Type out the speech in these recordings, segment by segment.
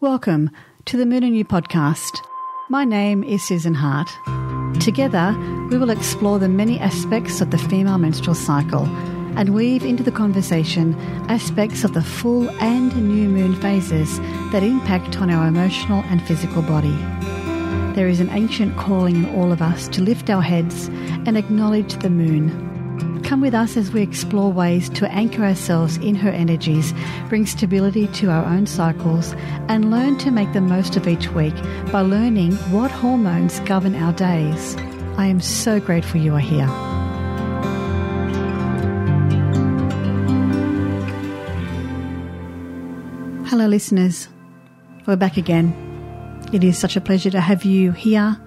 Welcome to the Moon and You podcast. My name is Susan Hart. Together, we will explore the many aspects of the female menstrual cycle and weave into the conversation aspects of the full and new moon phases that impact on our emotional and physical body. There is an ancient calling in all of us to lift our heads and acknowledge the moon Come with us as we explore ways to anchor ourselves in her energies, bring stability to our own cycles, and learn to make the most of each week by learning what hormones govern our days. I am so grateful you are here. Hello, listeners. We're back again. It is such a pleasure to have you here,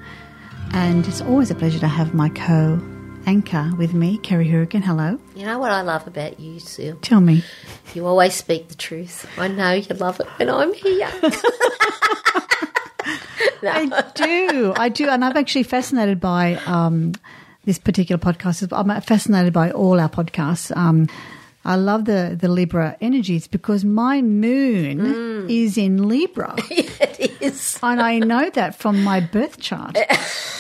and it's always a pleasure to have my co anchor with me, Kerry Hurricane. Hello. You know what I love about you, Sue? Tell me. You always speak the truth. I know you love it when I'm here. no. I do. I do. And I'm actually fascinated by um, this particular podcast. I'm fascinated by all our podcasts. Um, I love the, the Libra energies because my moon mm. is in Libra. it is. And I know that from my birth chart.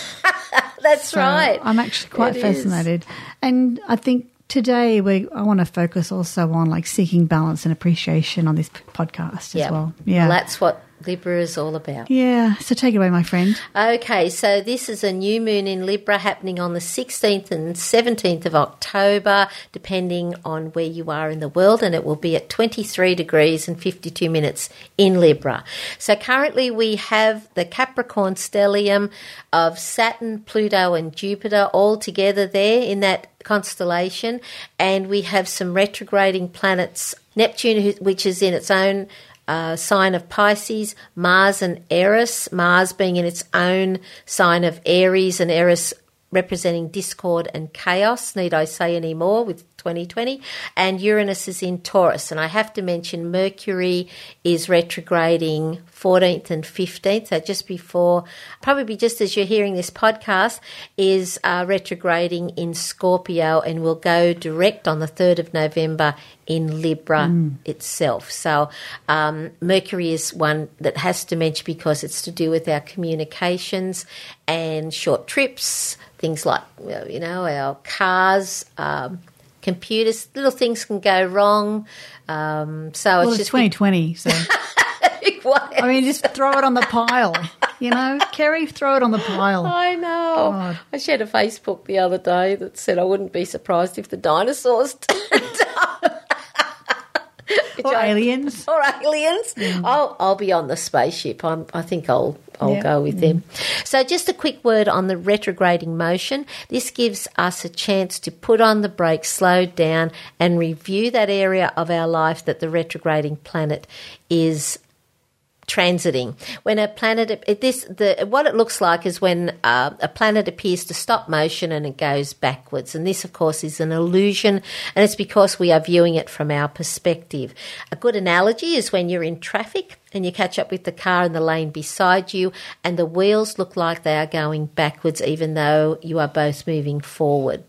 That's so right. I'm actually quite it fascinated. Is. And I think today we I want to focus also on like seeking balance and appreciation on this podcast yep. as well. Yeah. Well, that's what Libra is all about. Yeah, so take it away, my friend. Okay, so this is a new moon in Libra happening on the 16th and 17th of October, depending on where you are in the world, and it will be at 23 degrees and 52 minutes in Libra. So currently we have the Capricorn stellium of Saturn, Pluto, and Jupiter all together there in that constellation, and we have some retrograding planets Neptune, which is in its own uh, sign of Pisces, Mars and Eris, Mars being in its own sign of Aries and Eris representing discord and chaos. Need I say any more with 2020? And Uranus is in Taurus. And I have to mention Mercury is retrograding 14th and 15th, so just before, probably just as you're hearing this podcast, is uh, retrograding in Scorpio and will go direct on the 3rd of November in Libra mm. itself. So um, Mercury is one that has to mention because it's to do with our communications and short trips, things like, you know, our cars. Um, computers, little things can go wrong. Um, so well, it's, it's just 2020. So I mean, just throw it on the pile. You know, Kerry, throw it on the pile. I know. God. I shared a Facebook the other day that said I wouldn't be surprised if the dinosaurs turned up. or aliens. Or aliens. Mm. I'll I'll be on the spaceship. I'm, I think I'll I'll yeah. go with them. So just a quick word on the retrograding motion. This gives us a chance to put on the brakes, slow down, and review that area of our life that the retrograding planet is transiting. When a planet, this the what it looks like is when uh, a planet appears to stop motion and it goes backwards. And this, of course, is an illusion, and it's because we are viewing it from our perspective. A good analogy is when you're in traffic and you catch up with the car in the lane beside you, and the wheels look like they are going backwards, even though you are both moving forward.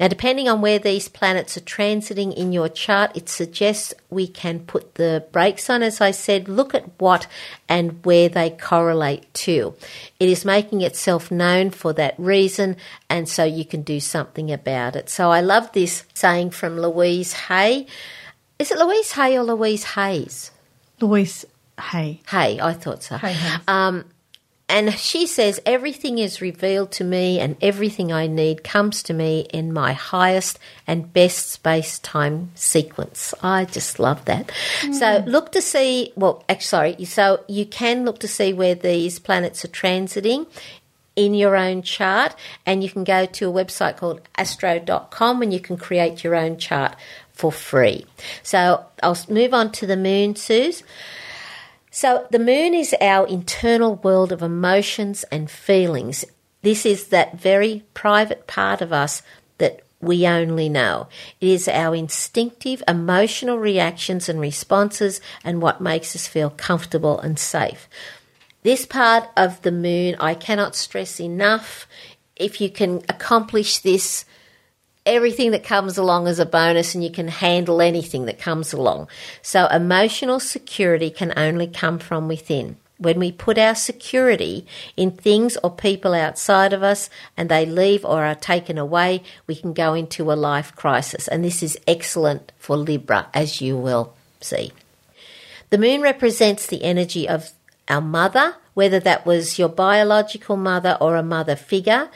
Now, depending on where these planets are transiting in your chart, it suggests we can put the brakes on. As I said, look at what and where they correlate to. It is making itself known for that reason, and so you can do something about it. So, I love this saying from Louise Hay. Is it Louise Hay or Louise Hayes? Louise Hay. Hay, I thought so. Hay, hay. Um, and she says, Everything is revealed to me, and everything I need comes to me in my highest and best space time sequence. I just love that. Mm. So, look to see, well, actually, sorry, so you can look to see where these planets are transiting in your own chart, and you can go to a website called astro.com and you can create your own chart for free. So, I'll move on to the moon, Suze. So, the moon is our internal world of emotions and feelings. This is that very private part of us that we only know. It is our instinctive emotional reactions and responses and what makes us feel comfortable and safe. This part of the moon, I cannot stress enough. If you can accomplish this everything that comes along as a bonus and you can handle anything that comes along. So emotional security can only come from within. When we put our security in things or people outside of us and they leave or are taken away, we can go into a life crisis. And this is excellent for Libra, as you will see. The moon represents the energy of our mother, whether that was your biological mother or a mother figure.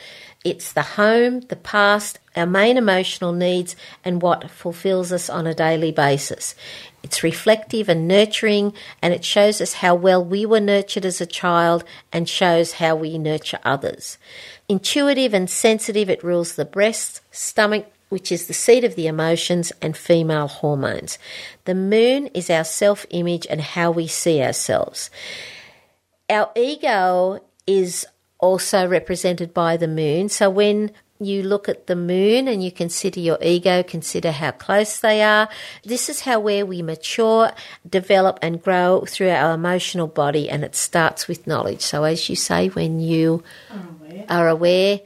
It's the home, the past, our main emotional needs, and what fulfills us on a daily basis. It's reflective and nurturing, and it shows us how well we were nurtured as a child and shows how we nurture others. Intuitive and sensitive, it rules the breast, stomach, which is the seat of the emotions and female hormones. The moon is our self image and how we see ourselves. Our ego is also represented by the moon. So when you look at the moon and you consider your ego, consider how close they are. This is how where we mature, develop and grow through our emotional body and it starts with knowledge. So as you say, when you aware. are aware,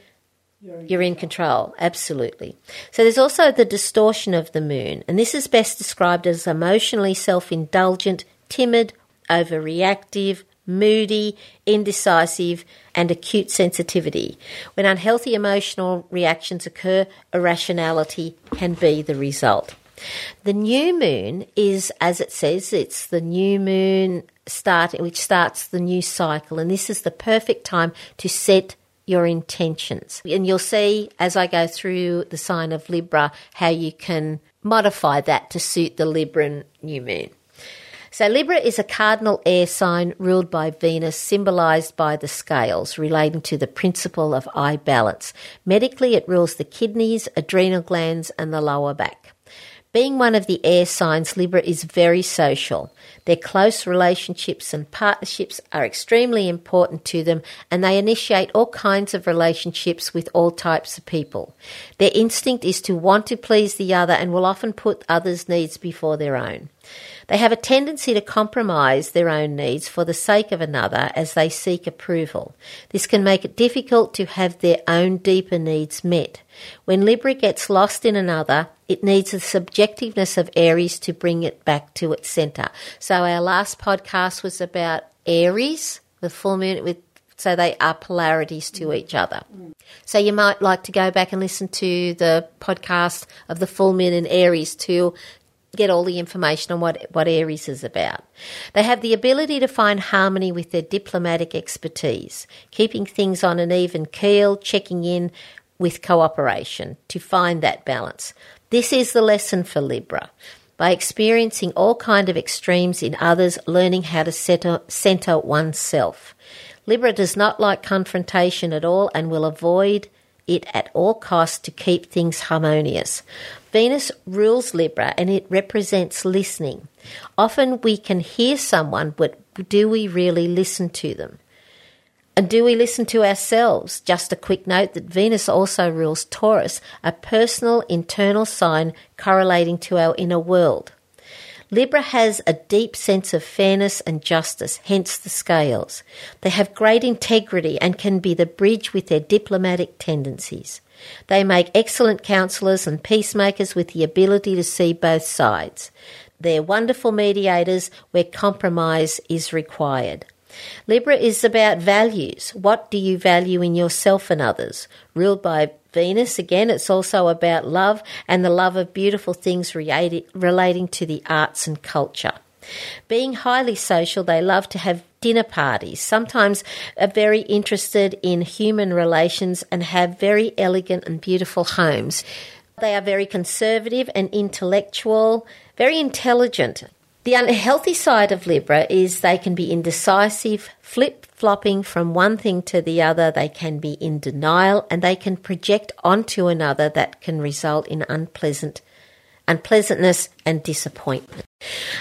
you're in, You're in control, absolutely. So there's also the distortion of the moon, and this is best described as emotionally self indulgent, timid, overreactive, moody, indecisive, and acute sensitivity. When unhealthy emotional reactions occur, irrationality can be the result. The new moon is, as it says, it's the new moon start, which starts the new cycle, and this is the perfect time to set your intentions. And you'll see as I go through the sign of Libra how you can modify that to suit the Libran new moon. So Libra is a cardinal air sign ruled by Venus, symbolized by the scales, relating to the principle of eye balance. Medically, it rules the kidneys, adrenal glands, and the lower back. Being one of the air signs, Libra is very social. Their close relationships and partnerships are extremely important to them, and they initiate all kinds of relationships with all types of people. Their instinct is to want to please the other and will often put others' needs before their own. They have a tendency to compromise their own needs for the sake of another as they seek approval. This can make it difficult to have their own deeper needs met. When Libra gets lost in another, it needs the subjectiveness of Aries to bring it back to its centre. So our last podcast was about Aries, the full moon with so they are polarities to each other. So you might like to go back and listen to the podcast of the full moon in Aries to get all the information on what, what Aries is about. They have the ability to find harmony with their diplomatic expertise, keeping things on an even keel, checking in with cooperation to find that balance. This is the lesson for Libra. By experiencing all kind of extremes in others, learning how to center, center oneself. Libra does not like confrontation at all and will avoid it at all costs to keep things harmonious. Venus rules Libra and it represents listening. Often we can hear someone, but do we really listen to them? And do we listen to ourselves? Just a quick note that Venus also rules Taurus, a personal internal sign correlating to our inner world. Libra has a deep sense of fairness and justice, hence the scales. They have great integrity and can be the bridge with their diplomatic tendencies. They make excellent counsellors and peacemakers with the ability to see both sides. They're wonderful mediators where compromise is required. Libra is about values. What do you value in yourself and others? Ruled by Venus, again, it's also about love and the love of beautiful things relating to the arts and culture. Being highly social, they love to have dinner parties. Sometimes are very interested in human relations and have very elegant and beautiful homes. They are very conservative and intellectual, very intelligent. The unhealthy side of Libra is they can be indecisive, flip flopping from one thing to the other. They can be in denial and they can project onto another that can result in unpleasant unpleasantness and disappointment.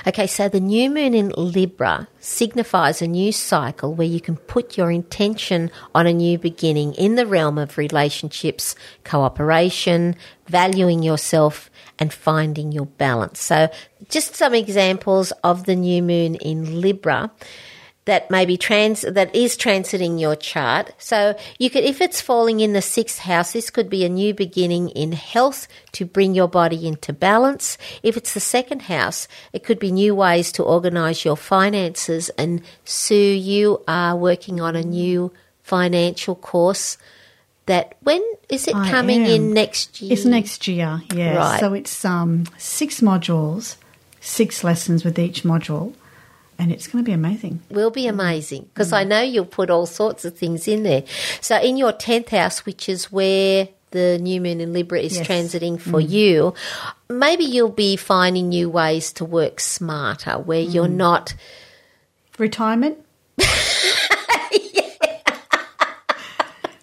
Okay, so the new moon in Libra signifies a new cycle where you can put your intention on a new beginning in the realm of relationships, cooperation, valuing yourself, and finding your balance. So, just some examples of the new moon in Libra. That may be trans that is transiting your chart. So you could if it's falling in the sixth house, this could be a new beginning in health to bring your body into balance. If it's the second house, it could be new ways to organize your finances and Sue, you are working on a new financial course that when is it I coming am. in next year? It's next year, yeah. Right. So it's um, six modules, six lessons with each module, and it's going to be amazing. will be amazing because Mm. I know you'll put all sorts of things in there. So in your 10th house, which is where the new moon in Libra is Yes. Mm. transiting for you, maybe you'll be finding new ways to work smarter where you're Mm. not Retirement.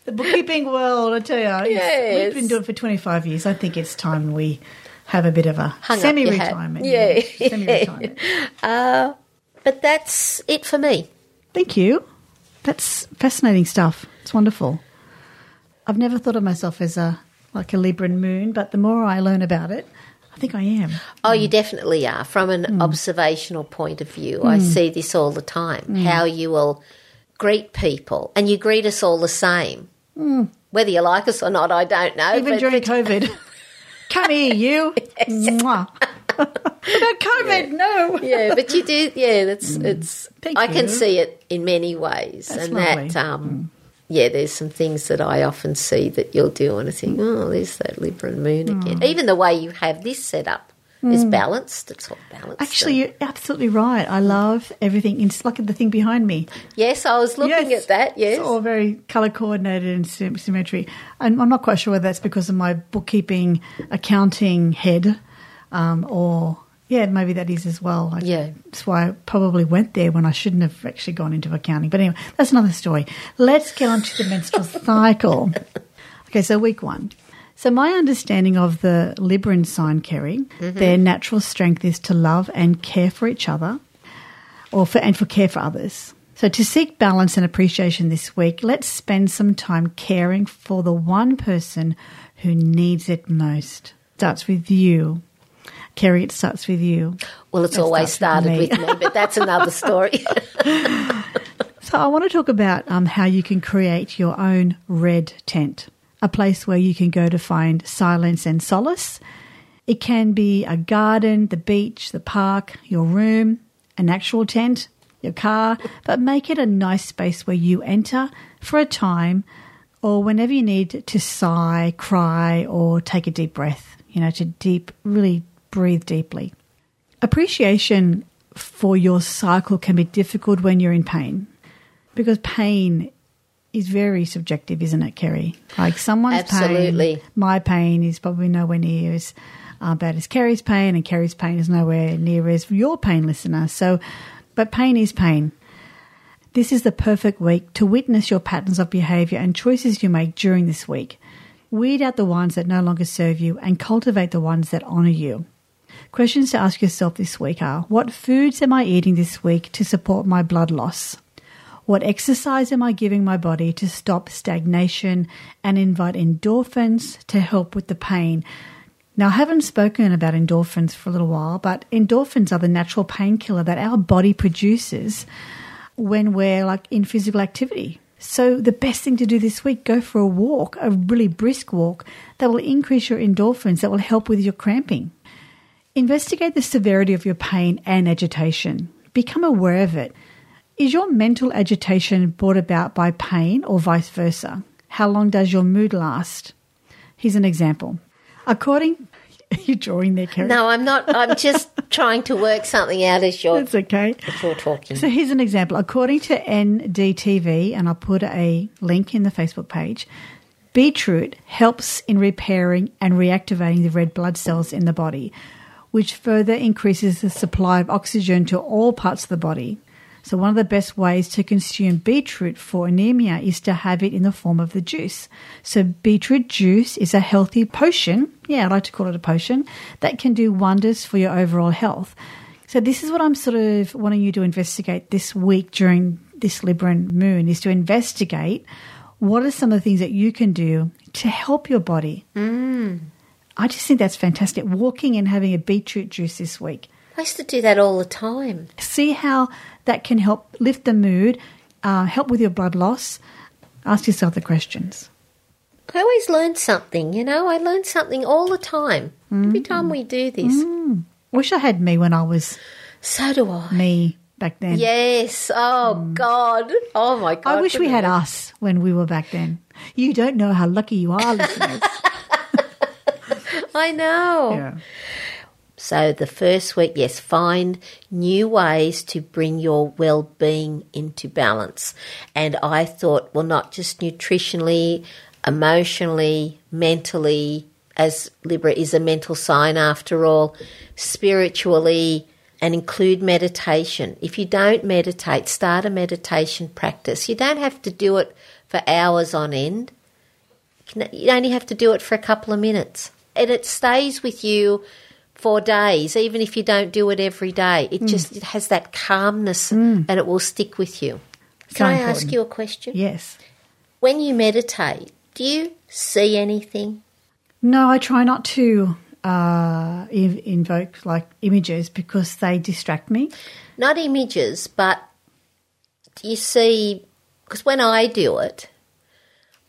the bookkeeping world, I tell you, Yes. we've been doing it for 25 years. I think it's time we have a bit of a Hung up your hat. semi-retirement. Yeah. semi-retirement. but that's it for me. Thank you. That's fascinating stuff. It's wonderful. I've never thought of myself as a like a Libran moon, but the more I learn about it, I think I am. Oh, you definitely are. From an Mm. observational point of view, I see this all the time. Mm. How you will greet people, and you greet us all the same. Whether you like us or not, I don't know. Mm. Even during COVID. Come here, you. Mwah. About COVID, no. yeah, but you do. Yeah, that's it's. Mm. Thank I can you. see it in many ways, That's and lovely. Mm. that. Um, Yeah, there's some things that I often see that you'll do, and I think, oh, there's that Libra and Moon again. Mm. Even the way you have this set up is balanced. It's all balanced. Actually, you're absolutely right. I love everything. It's like the thing behind me. yes, I was looking Yes. at that. Yes, It's all very colour coordinated and symmetry. And I'm not quite sure whether that's because of my bookkeeping, accounting head, um, or yeah, maybe that is as well. I, Yeah. that's why I probably went there when I shouldn't have actually gone into accounting. But anyway, that's another story. Let's get on to the menstrual cycle. Okay, so week one. So my understanding of the Libran sign, Kerry, mm-hmm. their natural strength is to love and care for each other or for and for care for others. So to seek balance and appreciation this week, let's spend some time caring for the one person who needs it most. Starts with you. Kerry, it starts with you. well, it's It always started with with me. me, but that's another story. So I want to talk about um, how you can create your own red tent, a place where you can go to find silence and solace. It can be a garden, the beach, the park, your room, an actual tent, your car, but make it a nice space where you enter for a time or whenever you need to sigh, cry, or take a deep breath, you know, to deep, really breathe deeply. Appreciation for your cycle can be difficult when you're in pain because pain is very subjective, isn't it, Kerry? Like someone's Absolutely. pain, my pain is probably nowhere near as uh, bad as Kerry's pain, and Kerry's pain is nowhere near as your pain, listener. So, but pain is pain. This is the perfect week to witness your patterns of behavior and choices you make during this week. Weed out the ones that no longer serve you and cultivate the ones that honor you. Questions to ask yourself this week are What foods am I eating this week to support my blood loss? What exercise am I giving my body to stop stagnation and invite endorphins to help with the pain? Now, I haven't spoken about endorphins for a little while, but endorphins are the natural painkiller that our body produces when we're like in physical activity. So the best thing to do this week, go for a walk, a really brisk walk that will increase your endorphins, that will help with your cramping. Investigate the severity of your pain and agitation. Become aware of it. Is your mental agitation brought about by pain or vice versa? How long does your mood last? Here's an example. According, you're drawing there, Kerry. no, I'm not. I'm just trying to work something out as you're, That's okay. you're talking. So here's an example. According to NDTV, and I'll put a link in the Facebook page, beetroot helps in repairing and reactivating the red blood cells in the body, which further increases the supply of oxygen to all parts of the body. So, one of the best ways to consume beetroot for anemia is to have it in the form of the juice. So, beetroot juice is a healthy potion. Yeah, I like to call it a potion that can do wonders for your overall health. So, this is what I'm sort of wanting you to investigate this week during this Libran moon is to investigate what are some of the things that you can do to help your body. Mm. I just think that's fantastic. Walking and having a beetroot juice this week. I used to do that all the time. See how that can help lift the mood, uh, help with your blood loss. Ask yourself the questions. I always learn something, you know. I learn something all the time. Every mm. time we do this. Mm. Wish I had me when I was So do I. me back then. Yes. Oh mm. God. Oh my God. I wish we had us when we were back then. You don't know how lucky you are, listeners. I know. yeah. So the first week, yes, find new ways to bring your well-being into balance. And I thought, well, not just nutritionally, emotionally, mentally, as Libra is a mental sign after all, spiritually, and include meditation. If you don't meditate, start a meditation practice. You don't have to do it for hours on end. You only have to do it for a couple of minutes. And it stays with you for days, even if you don't do it every day. It just it has that calmness and it will stick with you. So Can I important. ask you a question? Yes. When you meditate, do you see anything? No, I try not to uh, invoke like images because they distract me. Not images, but do you see? Because when I do it,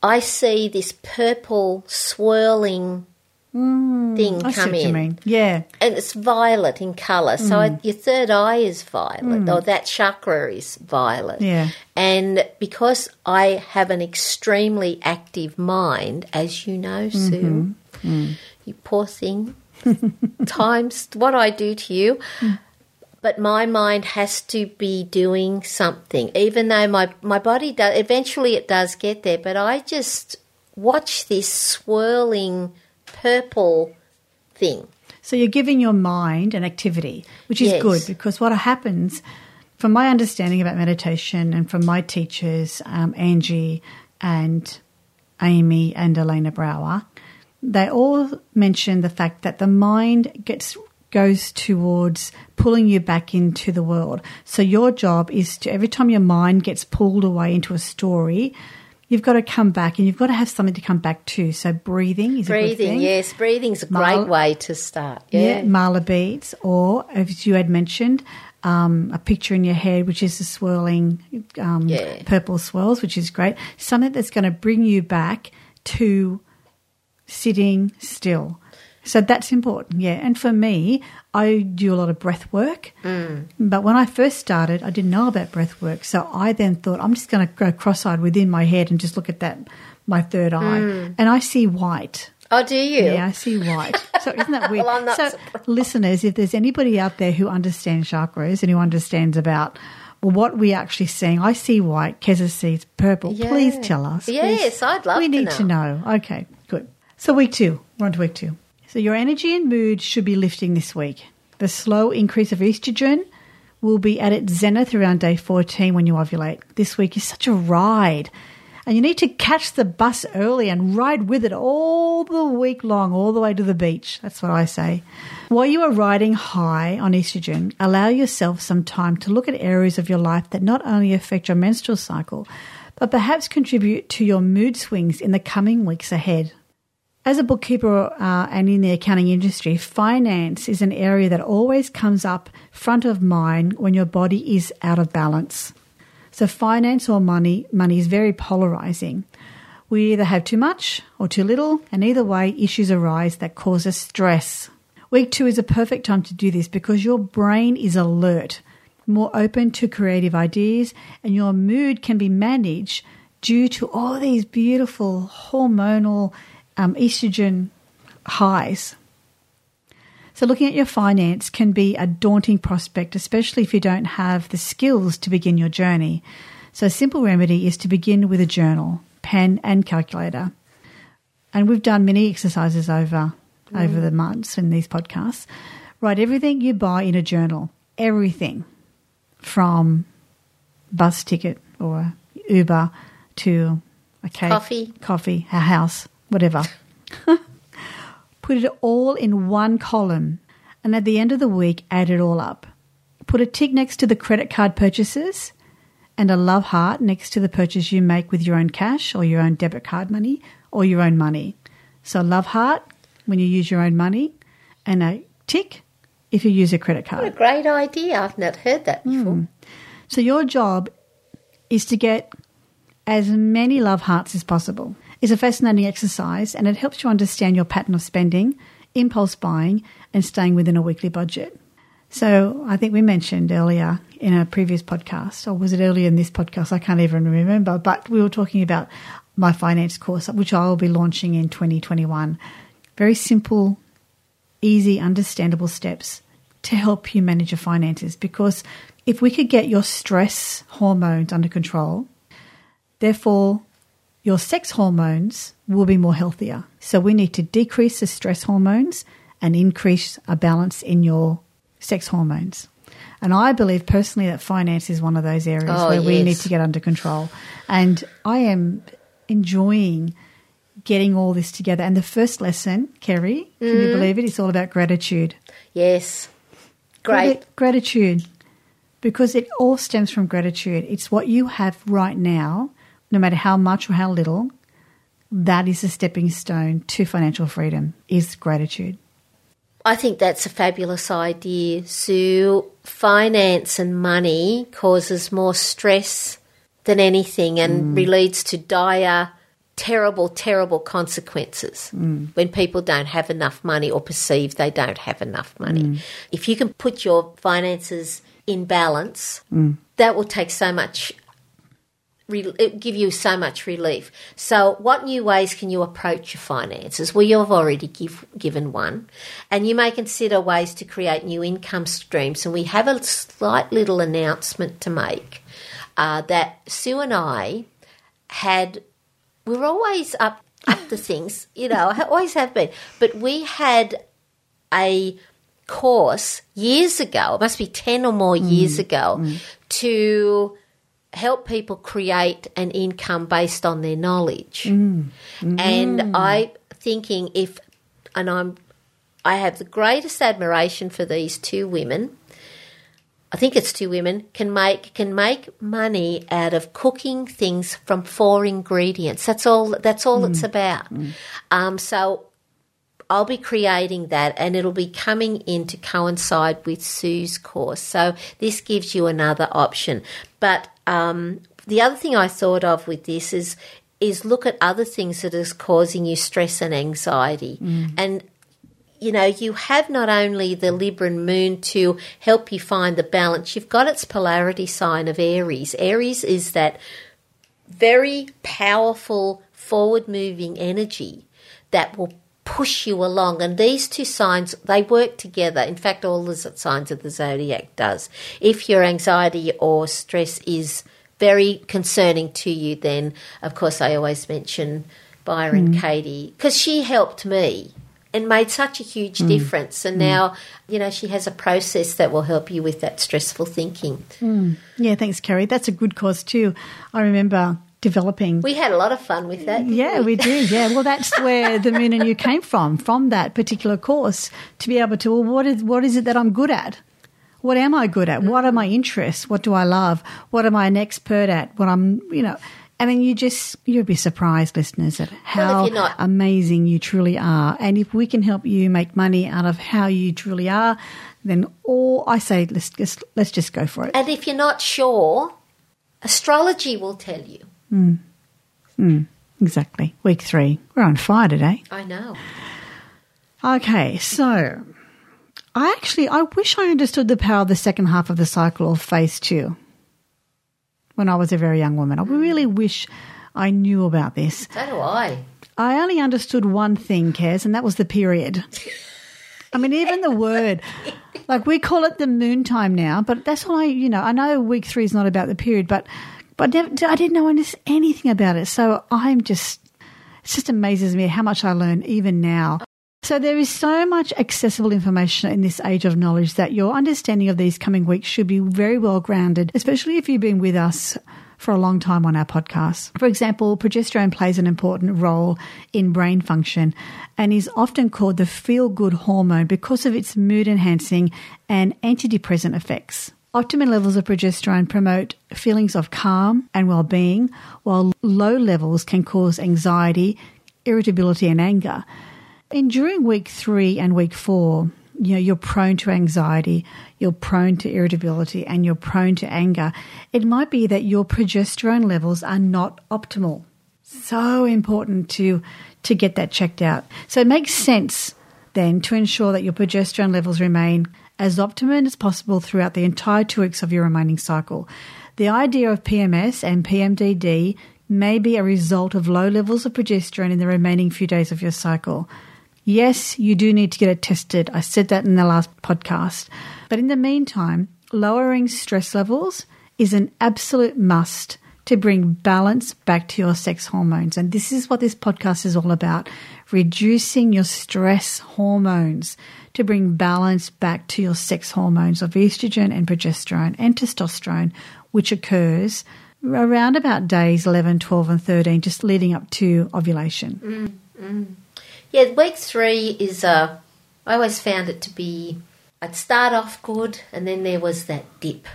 I see this purple swirling thing Hmm, I come in. Yeah. and it's violet in colour. So Hmm. it- your third eye is violet, or that chakra is violet. Yeah. And because I have an extremely active mind, as you know, Sue, Mm-hmm. you poor thing, times what I do to you. But my mind has to be doing something, even though my, my body does. Eventually, it does get there. But I just watch this swirling purple thing. So you're giving your mind an activity, which is Yes. good because what happens, from my understanding about meditation and from my teachers, um, Angie and Amy and Elena Brower, they all mention the fact that the mind gets goes towards pulling you back into the world. So your job is to every time your mind gets pulled away into a story, you've got to come back and you've got to have something to come back to. So breathing is Breathing, thing. yes, breathing's a Mal- great way to start. Yeah, Yeah. mala beads, or as you had mentioned, um, a picture in your head, which is the swirling um, Yeah. purple swirls, which is great. Something that's going to bring you back to sitting still. So that's important, yeah. And for me, I do a lot of breath work. Mm. But when I first started, I didn't know about breath work. So I then thought, I'm just going to go cross eyed within my head and just look at that, my third eye. And I see white. Oh, do you? Yeah, I see white. So isn't that weird? Well, I'm not so, surprised. listeners, if there's anybody out there who understands chakras and who understands about what we're actually seeing, I see white. Keza sees purple. Yeah. Please tell us. Yes, Please. I'd love We to need to know. Okay, good. So week two, we're on to week two. So your energy and mood should be lifting this week. The slow increase of estrogen will be at its zenith around day 14 when you ovulate. This week is such a ride. And you need to catch the bus early and ride with it all the week long, all the way to the beach. That's what I say. While you are riding high on estrogen, allow yourself some time to look at areas of your life that not only affect your menstrual cycle, but perhaps contribute to your mood swings in the coming weeks ahead. As a bookkeeper uh, and in the accounting industry, finance is an area that always comes up front of mind when your body is out of balance. So finance or money, money is very polarizing. We either have too much or too little, and either way, issues arise that cause us stress. Week two is a perfect time to do this because your brain is alert, more open to creative ideas, and your mood can be managed due to all these beautiful hormonal um, estrogen highs. So, looking at your finance can be a daunting prospect, especially if you don't have the skills to begin your journey. So, a simple remedy is to begin with a journal, pen, and calculator. And we've done many exercises over over the months in these podcasts. Write everything you buy in a journal, everything from bus ticket or Uber to a cake, Coffee. coffee, a house, whatever. Put it all in one column, and at the end of the week, add it all up. Put a tick next to the credit card purchases and a love heart next to the purchase you make with your own cash or your own debit card money or your own money. So, love heart when you use your own money, and a tick if you use a credit card. What a great idea. I've not heard that before. Hmm. So your job is to get as many love hearts as possible. It's a fascinating exercise and it helps you understand your pattern of spending, impulse buying, and staying within a weekly budget. So I think we mentioned earlier in a previous podcast, or was it earlier in this podcast? I can't even remember, but we were talking about my finance course, which I will be launching in 2021. Very simple, easy, understandable steps to help you manage your finances. Because if we could get your stress hormones under control, therefore your sex hormones will be more healthier. So we need to decrease the stress hormones and increase a balance in your sex hormones. And I believe personally that finance is one of those areas Oh, where we need to get under control. And I am enjoying getting all this together. And the first lesson, Kerry, can Mm. you believe it? It's all about gratitude. Yes. Great. Grati- gratitude. Because it all stems from gratitude. It's what you have right now, no matter how much or how little, that is a stepping stone to financial freedom, is gratitude. I think that's a fabulous idea, Sue. Finance and money causes more stress than anything and mm. leads to dire, terrible, terrible consequences mm. when people don't have enough money or perceive they don't have enough money. Mm. If you can put your finances in balance, that will take so much give you so much relief. So, what new ways can you approach your finances? Well, you've already give, given one, and you may consider ways to create new income streams. And we have a slight little announcement to make uh, that Sue and I had. We're always up up to things, you know, always have been, but we had a course years ago, it must be 10 or more years ago, to help people create an income based on their knowledge. Mm. Mm. And I thinking if and I'm I have the greatest admiration for these two women. I think it's two women can make can make money out of cooking things from four ingredients. That's all. That's all mm. it's about. Um, so I'll be creating that, and it'll be coming in to coincide with Sue's course. So this gives you another option. But um, the other thing I thought of with this is is look at other things that is causing you stress and anxiety, and you know, you have not only the Libran moon to help you find the balance, you've got its polarity sign of Aries. Aries is that very powerful forward moving energy that will push you along. And these two signs they work together. In fact all the signs of the zodiac does. If your anxiety or stress is very concerning to you then of course i always mention byron mm. katie because she helped me and made such a huge mm. difference. And mm. now you know she has a process that will help you with that stressful thinking. Yeah, thanks, Kerry. That's a good cause too. I remember developing. we had a lot of fun with that didn't yeah, we did. Yeah, well, that's where the moon and you came from, from that particular course, to be able to. Well, what is what is it that I'm good at? What am I good at? What are my interests? What do I love? What am I an expert at? What I'm, you know. I mean, you just you'll be surprised, listeners, at how you're not- amazing you truly are. And if we can help you make money out of how you truly are, then all I say, let's just let's just go for it. And if you're not sure, astrology will tell you. Mm. Mm. Exactly. Week three. We're on fire today. I know. Okay, so I actually I wish I understood the power of the second half of the cycle of phase two when I was a very young woman. I mm. really wish I knew about this. So do I. I only understood one thing, Kez, and that was the period. I mean, even the word, like we call it the moon time now, but that's all I, you know, I know week three is not about the period, but but I never- I didn't know anything about it. So I'm just, it just amazes me how much I learn even now. So there is so much accessible information in this age of knowledge that your understanding of these coming weeks should be very well grounded, especially if you've been with us for a long time on our podcast. For example, progesterone plays an important role in brain function and is often called the feel good hormone because of its mood enhancing and antidepressant effects. Optimum levels of progesterone promote feelings of calm and well being, while low levels can cause anxiety, irritability, and anger. And during week three and week four, you know you're prone to anxiety, you're prone to irritability, and you're prone to anger, it might be that your progesterone levels are not optimal. So important to to get that checked out. So it makes sense then to ensure that your progesterone levels remain as optimum as possible throughout the entire two weeks of your remaining cycle. The idea of PMS and PMDD may be a result of low levels of progesterone in the remaining few days of your cycle. Yes, you do need to get it tested. I said that in the last podcast. But in the meantime, lowering stress levels is an absolute must to bring balance back to your sex hormones. And this is what this podcast is all about reducing your stress hormones to bring balance back to your sex hormones of estrogen and progesterone and testosterone, which occurs around about days 11, 12, and 13, just leading up to ovulation. Mm, mm. Yeah, week three is, uh, I always found it to be, I'd start off good, and then there was that dip.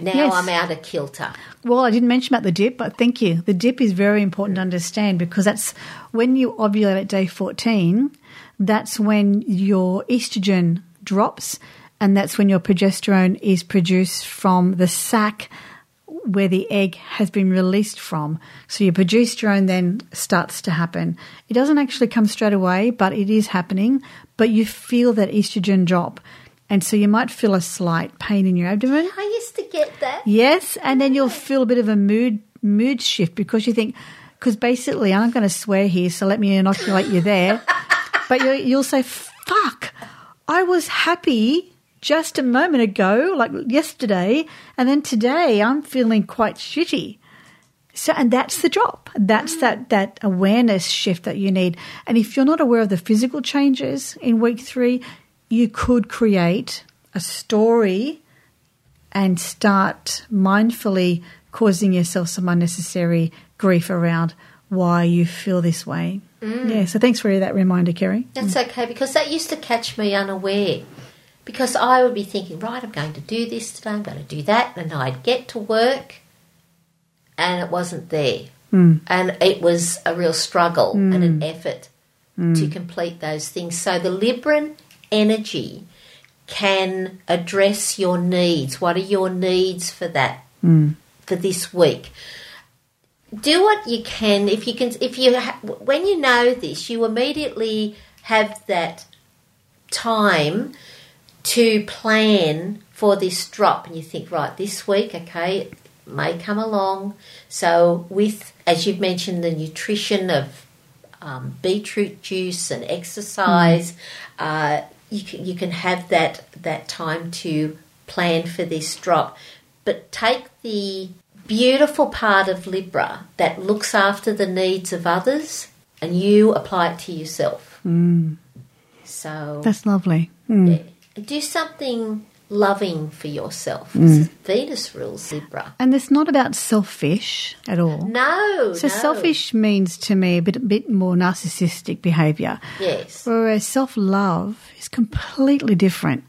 Now yes. I'm out of kilter. Well, I didn't mention about the dip, but thank you. The dip is very important to understand because that's when you ovulate at day 14, that's when your estrogen drops, and that's when your progesterone is produced from the sac where the egg has been released from. So your progesterone then starts to happen. It doesn't actually come straight away, but it is happening, but you feel that estrogen drop. And so you might feel a slight pain in your abdomen. I used to get that. Yes, and then you'll feel a bit of a mood mood shift because you think because basically I'm going to swear here, so let me inoculate you there. but you, you'll say, "Fuck, I was happy just a moment ago, like yesterday, and then today I'm feeling quite shitty." So, and that's the drop. That's that, that awareness shift that you need. And if you're not aware of the physical changes in week three, you could create a story and start mindfully causing yourself some unnecessary grief around why you feel this way. Mm. Yeah, so thanks for that reminder, Kerry. That's mm. okay because that used to catch me unaware. Because I would be thinking, right, I'm going to do this today, I'm going to do that, and I'd get to work and it wasn't there. Mm. And it was a real struggle and an mm. effort to mm. complete those things. So the Libran energy can address your needs. What are your needs for that mm. for this week? Do what you can. If you can, if you ha- when you know this, you immediately have that time to plan for this drop, and you think, right, this week, okay, may come along. So with, as you've mentioned, the nutrition of um, beetroot juice and exercise. Mm. Uh, you can, you can have that that time to plan for this drop. But take the beautiful part of Libra that looks after the needs of others and you apply it to yourself. Mm. So that's lovely. Mm. Yeah, do something loving for yourself. Mm. Venus rules Libra. And it's not about selfish at all. No. So no. selfish means to me a bit, a bit more narcissistic behaviour. Yes. Whereas self love is completely different.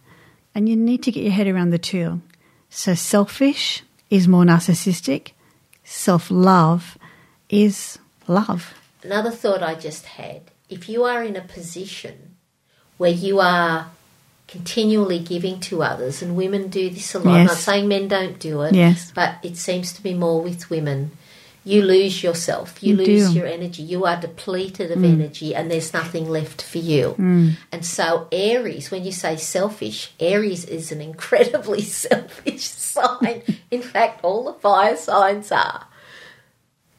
And you need to get your head around the two. So selfish is more narcissistic, self love is love. Another thought I just had if you are in a position where you are continually giving to others, and women do this a lot. Yes. I'm not saying men don't do it, yes. but it seems to be more with women. You lose yourself, you, you lose do. your energy, you are depleted of mm. energy, and there's nothing left for you. Mm. And so, Aries, when you say selfish, Aries is an incredibly selfish sign. In fact, all the fire signs are.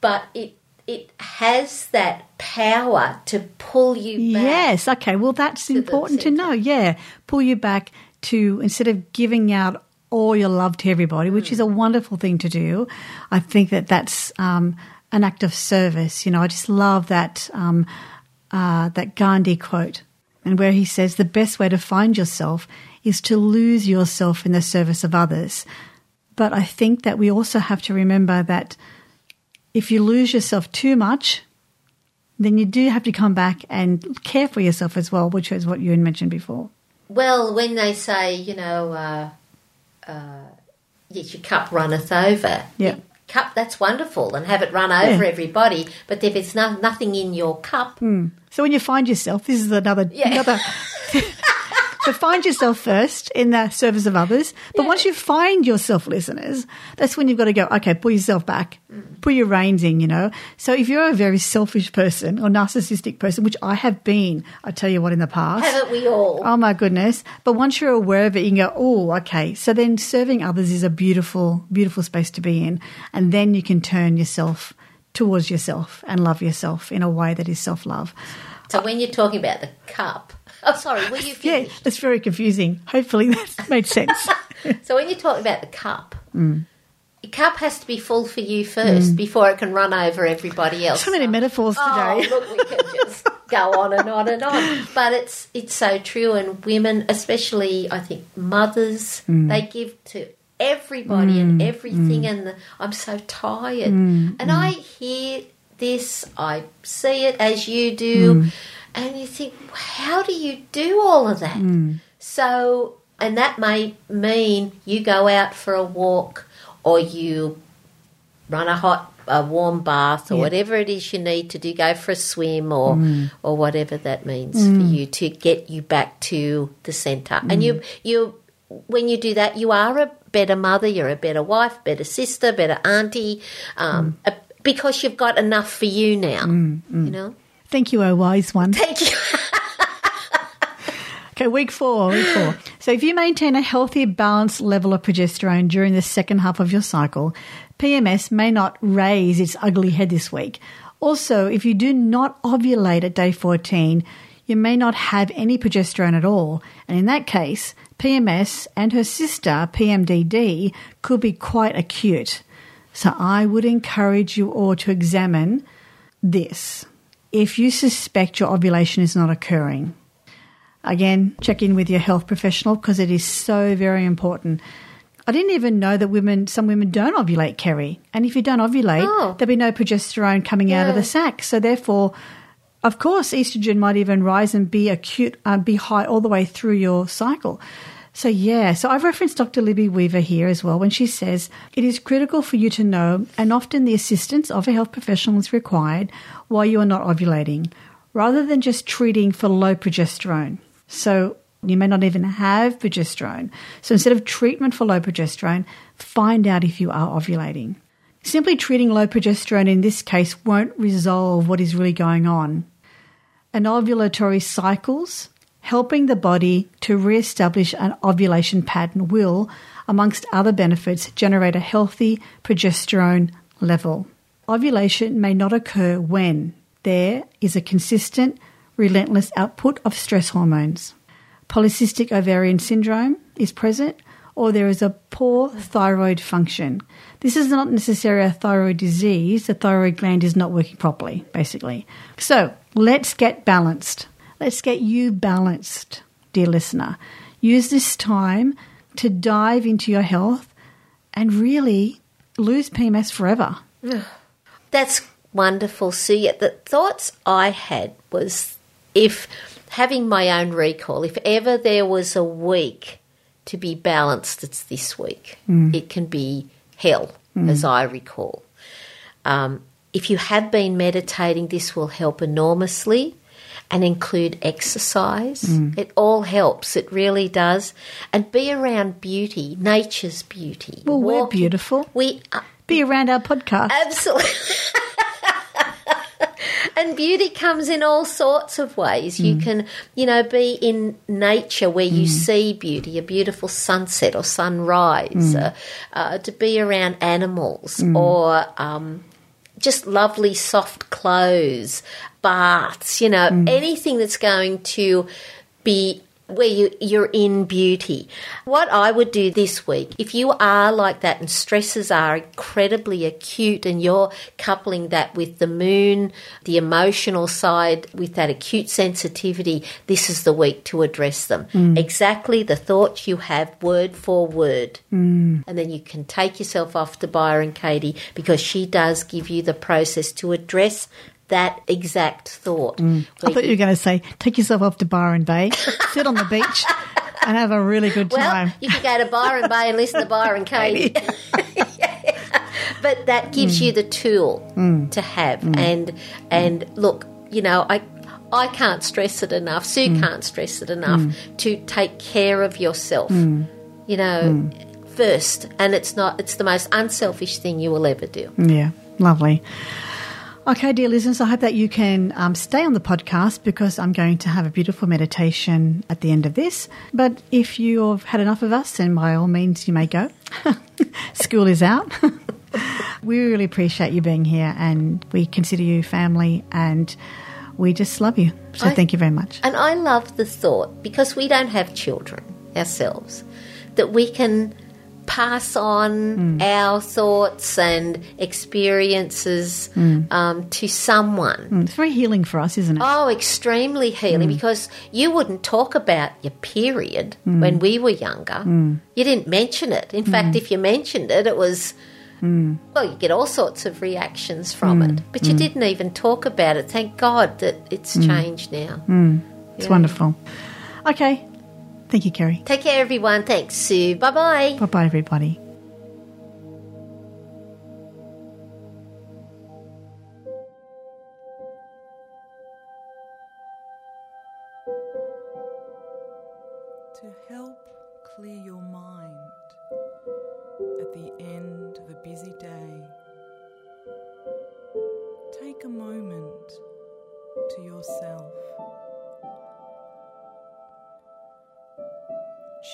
But it it has that power to pull you back. Yes, okay. Well, that's to important to know. Yeah, pull you back to instead of giving out all your love to everybody, which is a wonderful thing to do. I think that that's um, an act of service. You know, I just love that um, uh, that Gandhi quote, and where he says the best way to find yourself is to lose yourself in the service of others. But I think that we also have to remember that if you lose yourself too much, then you do have to come back and care for yourself as well, which is what you had mentioned before. Well, when they say, you know, uh, uh, yes, your cup runneth over. Yeah. Cup, that's wonderful, and have it run over yeah. everybody. But if it's no, nothing in your cup, mm. so when you find yourself, this is another yeah. another so find yourself first in the service of others. But Yeah. once you find yourself, listeners, that's when you've got to go, okay, pull yourself back, Mm. put your reins in, you know. So if you're a very selfish person or narcissistic person, which I have been, I tell you what, in the past. Haven't we all? Oh my goodness. But once you're aware of it, you can go, oh, okay. So then serving others is a beautiful, beautiful space to be in. And then you can turn yourself towards yourself and love yourself in a way that is self love. So when you're talking about the cup, oh sorry, were you Yeah, finished? that's very confusing. Hopefully that made sense. So when you talk about the cup, Mm. the cup has to be full for you first before it can run over everybody else. so many metaphors Oh, today. look, we could just go on and on and on. But it's it's so true, and women, especially I think mothers, Mm. they give to everybody and everything, and the, I'm so tired. Mm. And I hear this, I see it as you do, Mm. And you think, how do you do all of that? Mm. So, and that may mean you go out for a walk or you run a hot, a warm bath or Yeah. whatever it is you need to do, go for a swim or Mm. or whatever that means for you to get you back to the center. And you you when you do that, you are a better mother, you're a better wife, better sister, better auntie, um, a- because you've got enough for you now. You know. Thank you, oh wise one. Thank you. Okay, week four, week four. So if you maintain a healthy, balanced level of progesterone during the second half of your cycle, PMS may not raise its ugly head this week. Also, if you do not ovulate at day 14, you may not have any progesterone at all. And in that case, PMS and her sister, PMDD, could be quite acute. So I would encourage you all to examine this. If you suspect your ovulation is not occurring, Again, check in with your health professional because it is so very important. I didn't even know that women, some women don't ovulate, Kerry. And if you don't ovulate, Oh. there'll be no progesterone coming out of the sac. So therefore, of course, estrogen might even rise and be acute, uh, be high all the way through your cycle. So yeah, so I've referenced Dr. Libby Weaver here as well when she says it is critical for you to know, and often the assistance of a health professional is required while you are not ovulating, rather than just treating for low progesterone. So you may not even have progesterone. So instead of treatment for low progesterone, find out if you are ovulating. Simply treating low progesterone in this case won't resolve what is really going on. Anovulatory cycles, helping the body to re-establish an ovulation pattern will, amongst other benefits, generate a healthy progesterone level. Ovulation may not occur when there is a consistent, relentless output of stress hormones. Polycystic ovarian syndrome is present, or there is a poor thyroid function. This is not necessarily a thyroid disease, the thyroid gland is not working properly, basically. So let's get balanced. Let's get you balanced, dear listener. Use this time to dive into your health and really lose PMS forever. That's wonderful, Sue. Yet the thoughts I had was if having my own recall, if ever there was a week to be balanced, it's this week. It can be hell, as I recall. Um, if you have been meditating, this will help enormously and include exercise. It all helps, it really does. And be around beauty, nature's beauty. Well, we're beautiful. We are Be around our podcast. Absolutely. and beauty comes in all sorts of ways. You can, you know, be in nature where you see beauty, a beautiful sunset or sunrise, uh, uh, to be around animals or um, just lovely soft clothes, baths, you know, mm. anything that's going to be where you, you're in beauty. What I would do this week, if you are like that and stresses are incredibly acute and you're coupling that with the moon, the emotional side, with that acute sensitivity, this is the week to address them. Mm. Exactly the thoughts you have, word for word. Mm. And then you can take yourself off to Byron Katie because she does give you the process to address that exact thought. Mm. I thought you were going to say, take yourself off to Byron Bay, sit on the beach, and have a really good time. Well, you could go to Byron Bay and listen to Byron Katie. but that gives mm. you the tool mm. to have. And and look, you know, I I can't stress it enough. Sue Mm. can't stress it enough to take care of yourself. Mm. You know, first, and it's not. It's the most unselfish thing you will ever do. Yeah, lovely. Okay, dear listeners, I hope that you can um, stay on the podcast because I'm going to have a beautiful meditation at the end of this. But if you've had enough of us, then by all means, you may go. School is out. we really appreciate you being here and we consider you family and we just love you. So I- thank you very much. And I love the thought because we don't have children ourselves that we can pass on mm. our thoughts and experiences mm. um, to someone. Mm, It's very healing for us, isn't it? Oh, extremely healing mm. because you wouldn't talk about your period when we were younger. You didn't mention it. In fact, if you mentioned it, it was. Well, you get all sorts of reactions from it, but you didn't even talk about it. Thank God that it's changed now. it's yeah. wonderful. Okay. Thank you, Kerry. Take care, everyone. Thanks, Sue. Bye bye. Bye bye, everybody. to help clear your mind at the end of a busy day. Take a moment to yourself,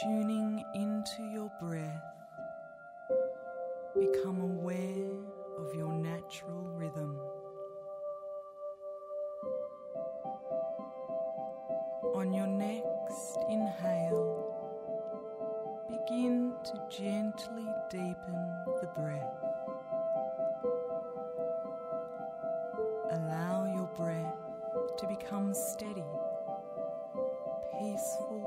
tuning into your breath. Become aware of your natural rhythm. On your next inhale, begin to gently deepen the breath. Allow your breath to become steady, peaceful,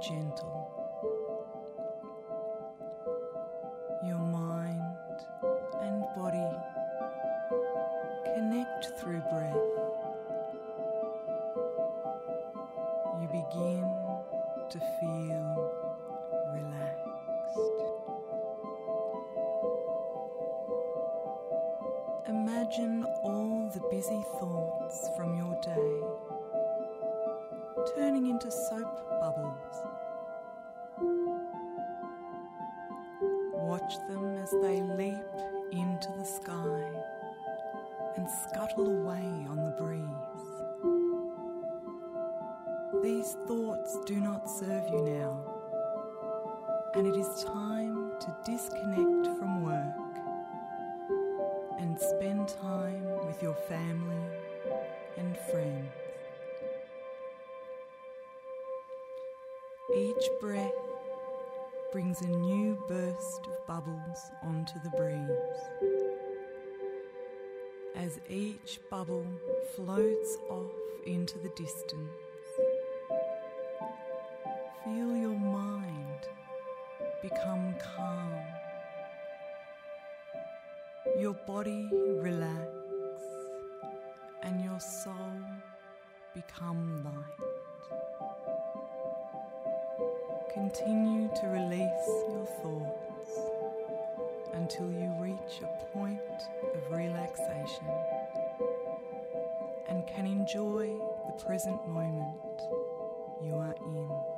gentle. Watch them as they leap into the sky and scuttle away on the breeze. These thoughts do not serve you now, and it is time to disconnect from work and spend time with your family and friends. Each breath brings a new burst of bubbles onto the breeze. As each bubble floats off into the distance, Feel your mind become calm, your body relax, and your soul become light. Continue to release your thoughts until you reach a point of relaxation and can enjoy the present moment you are in.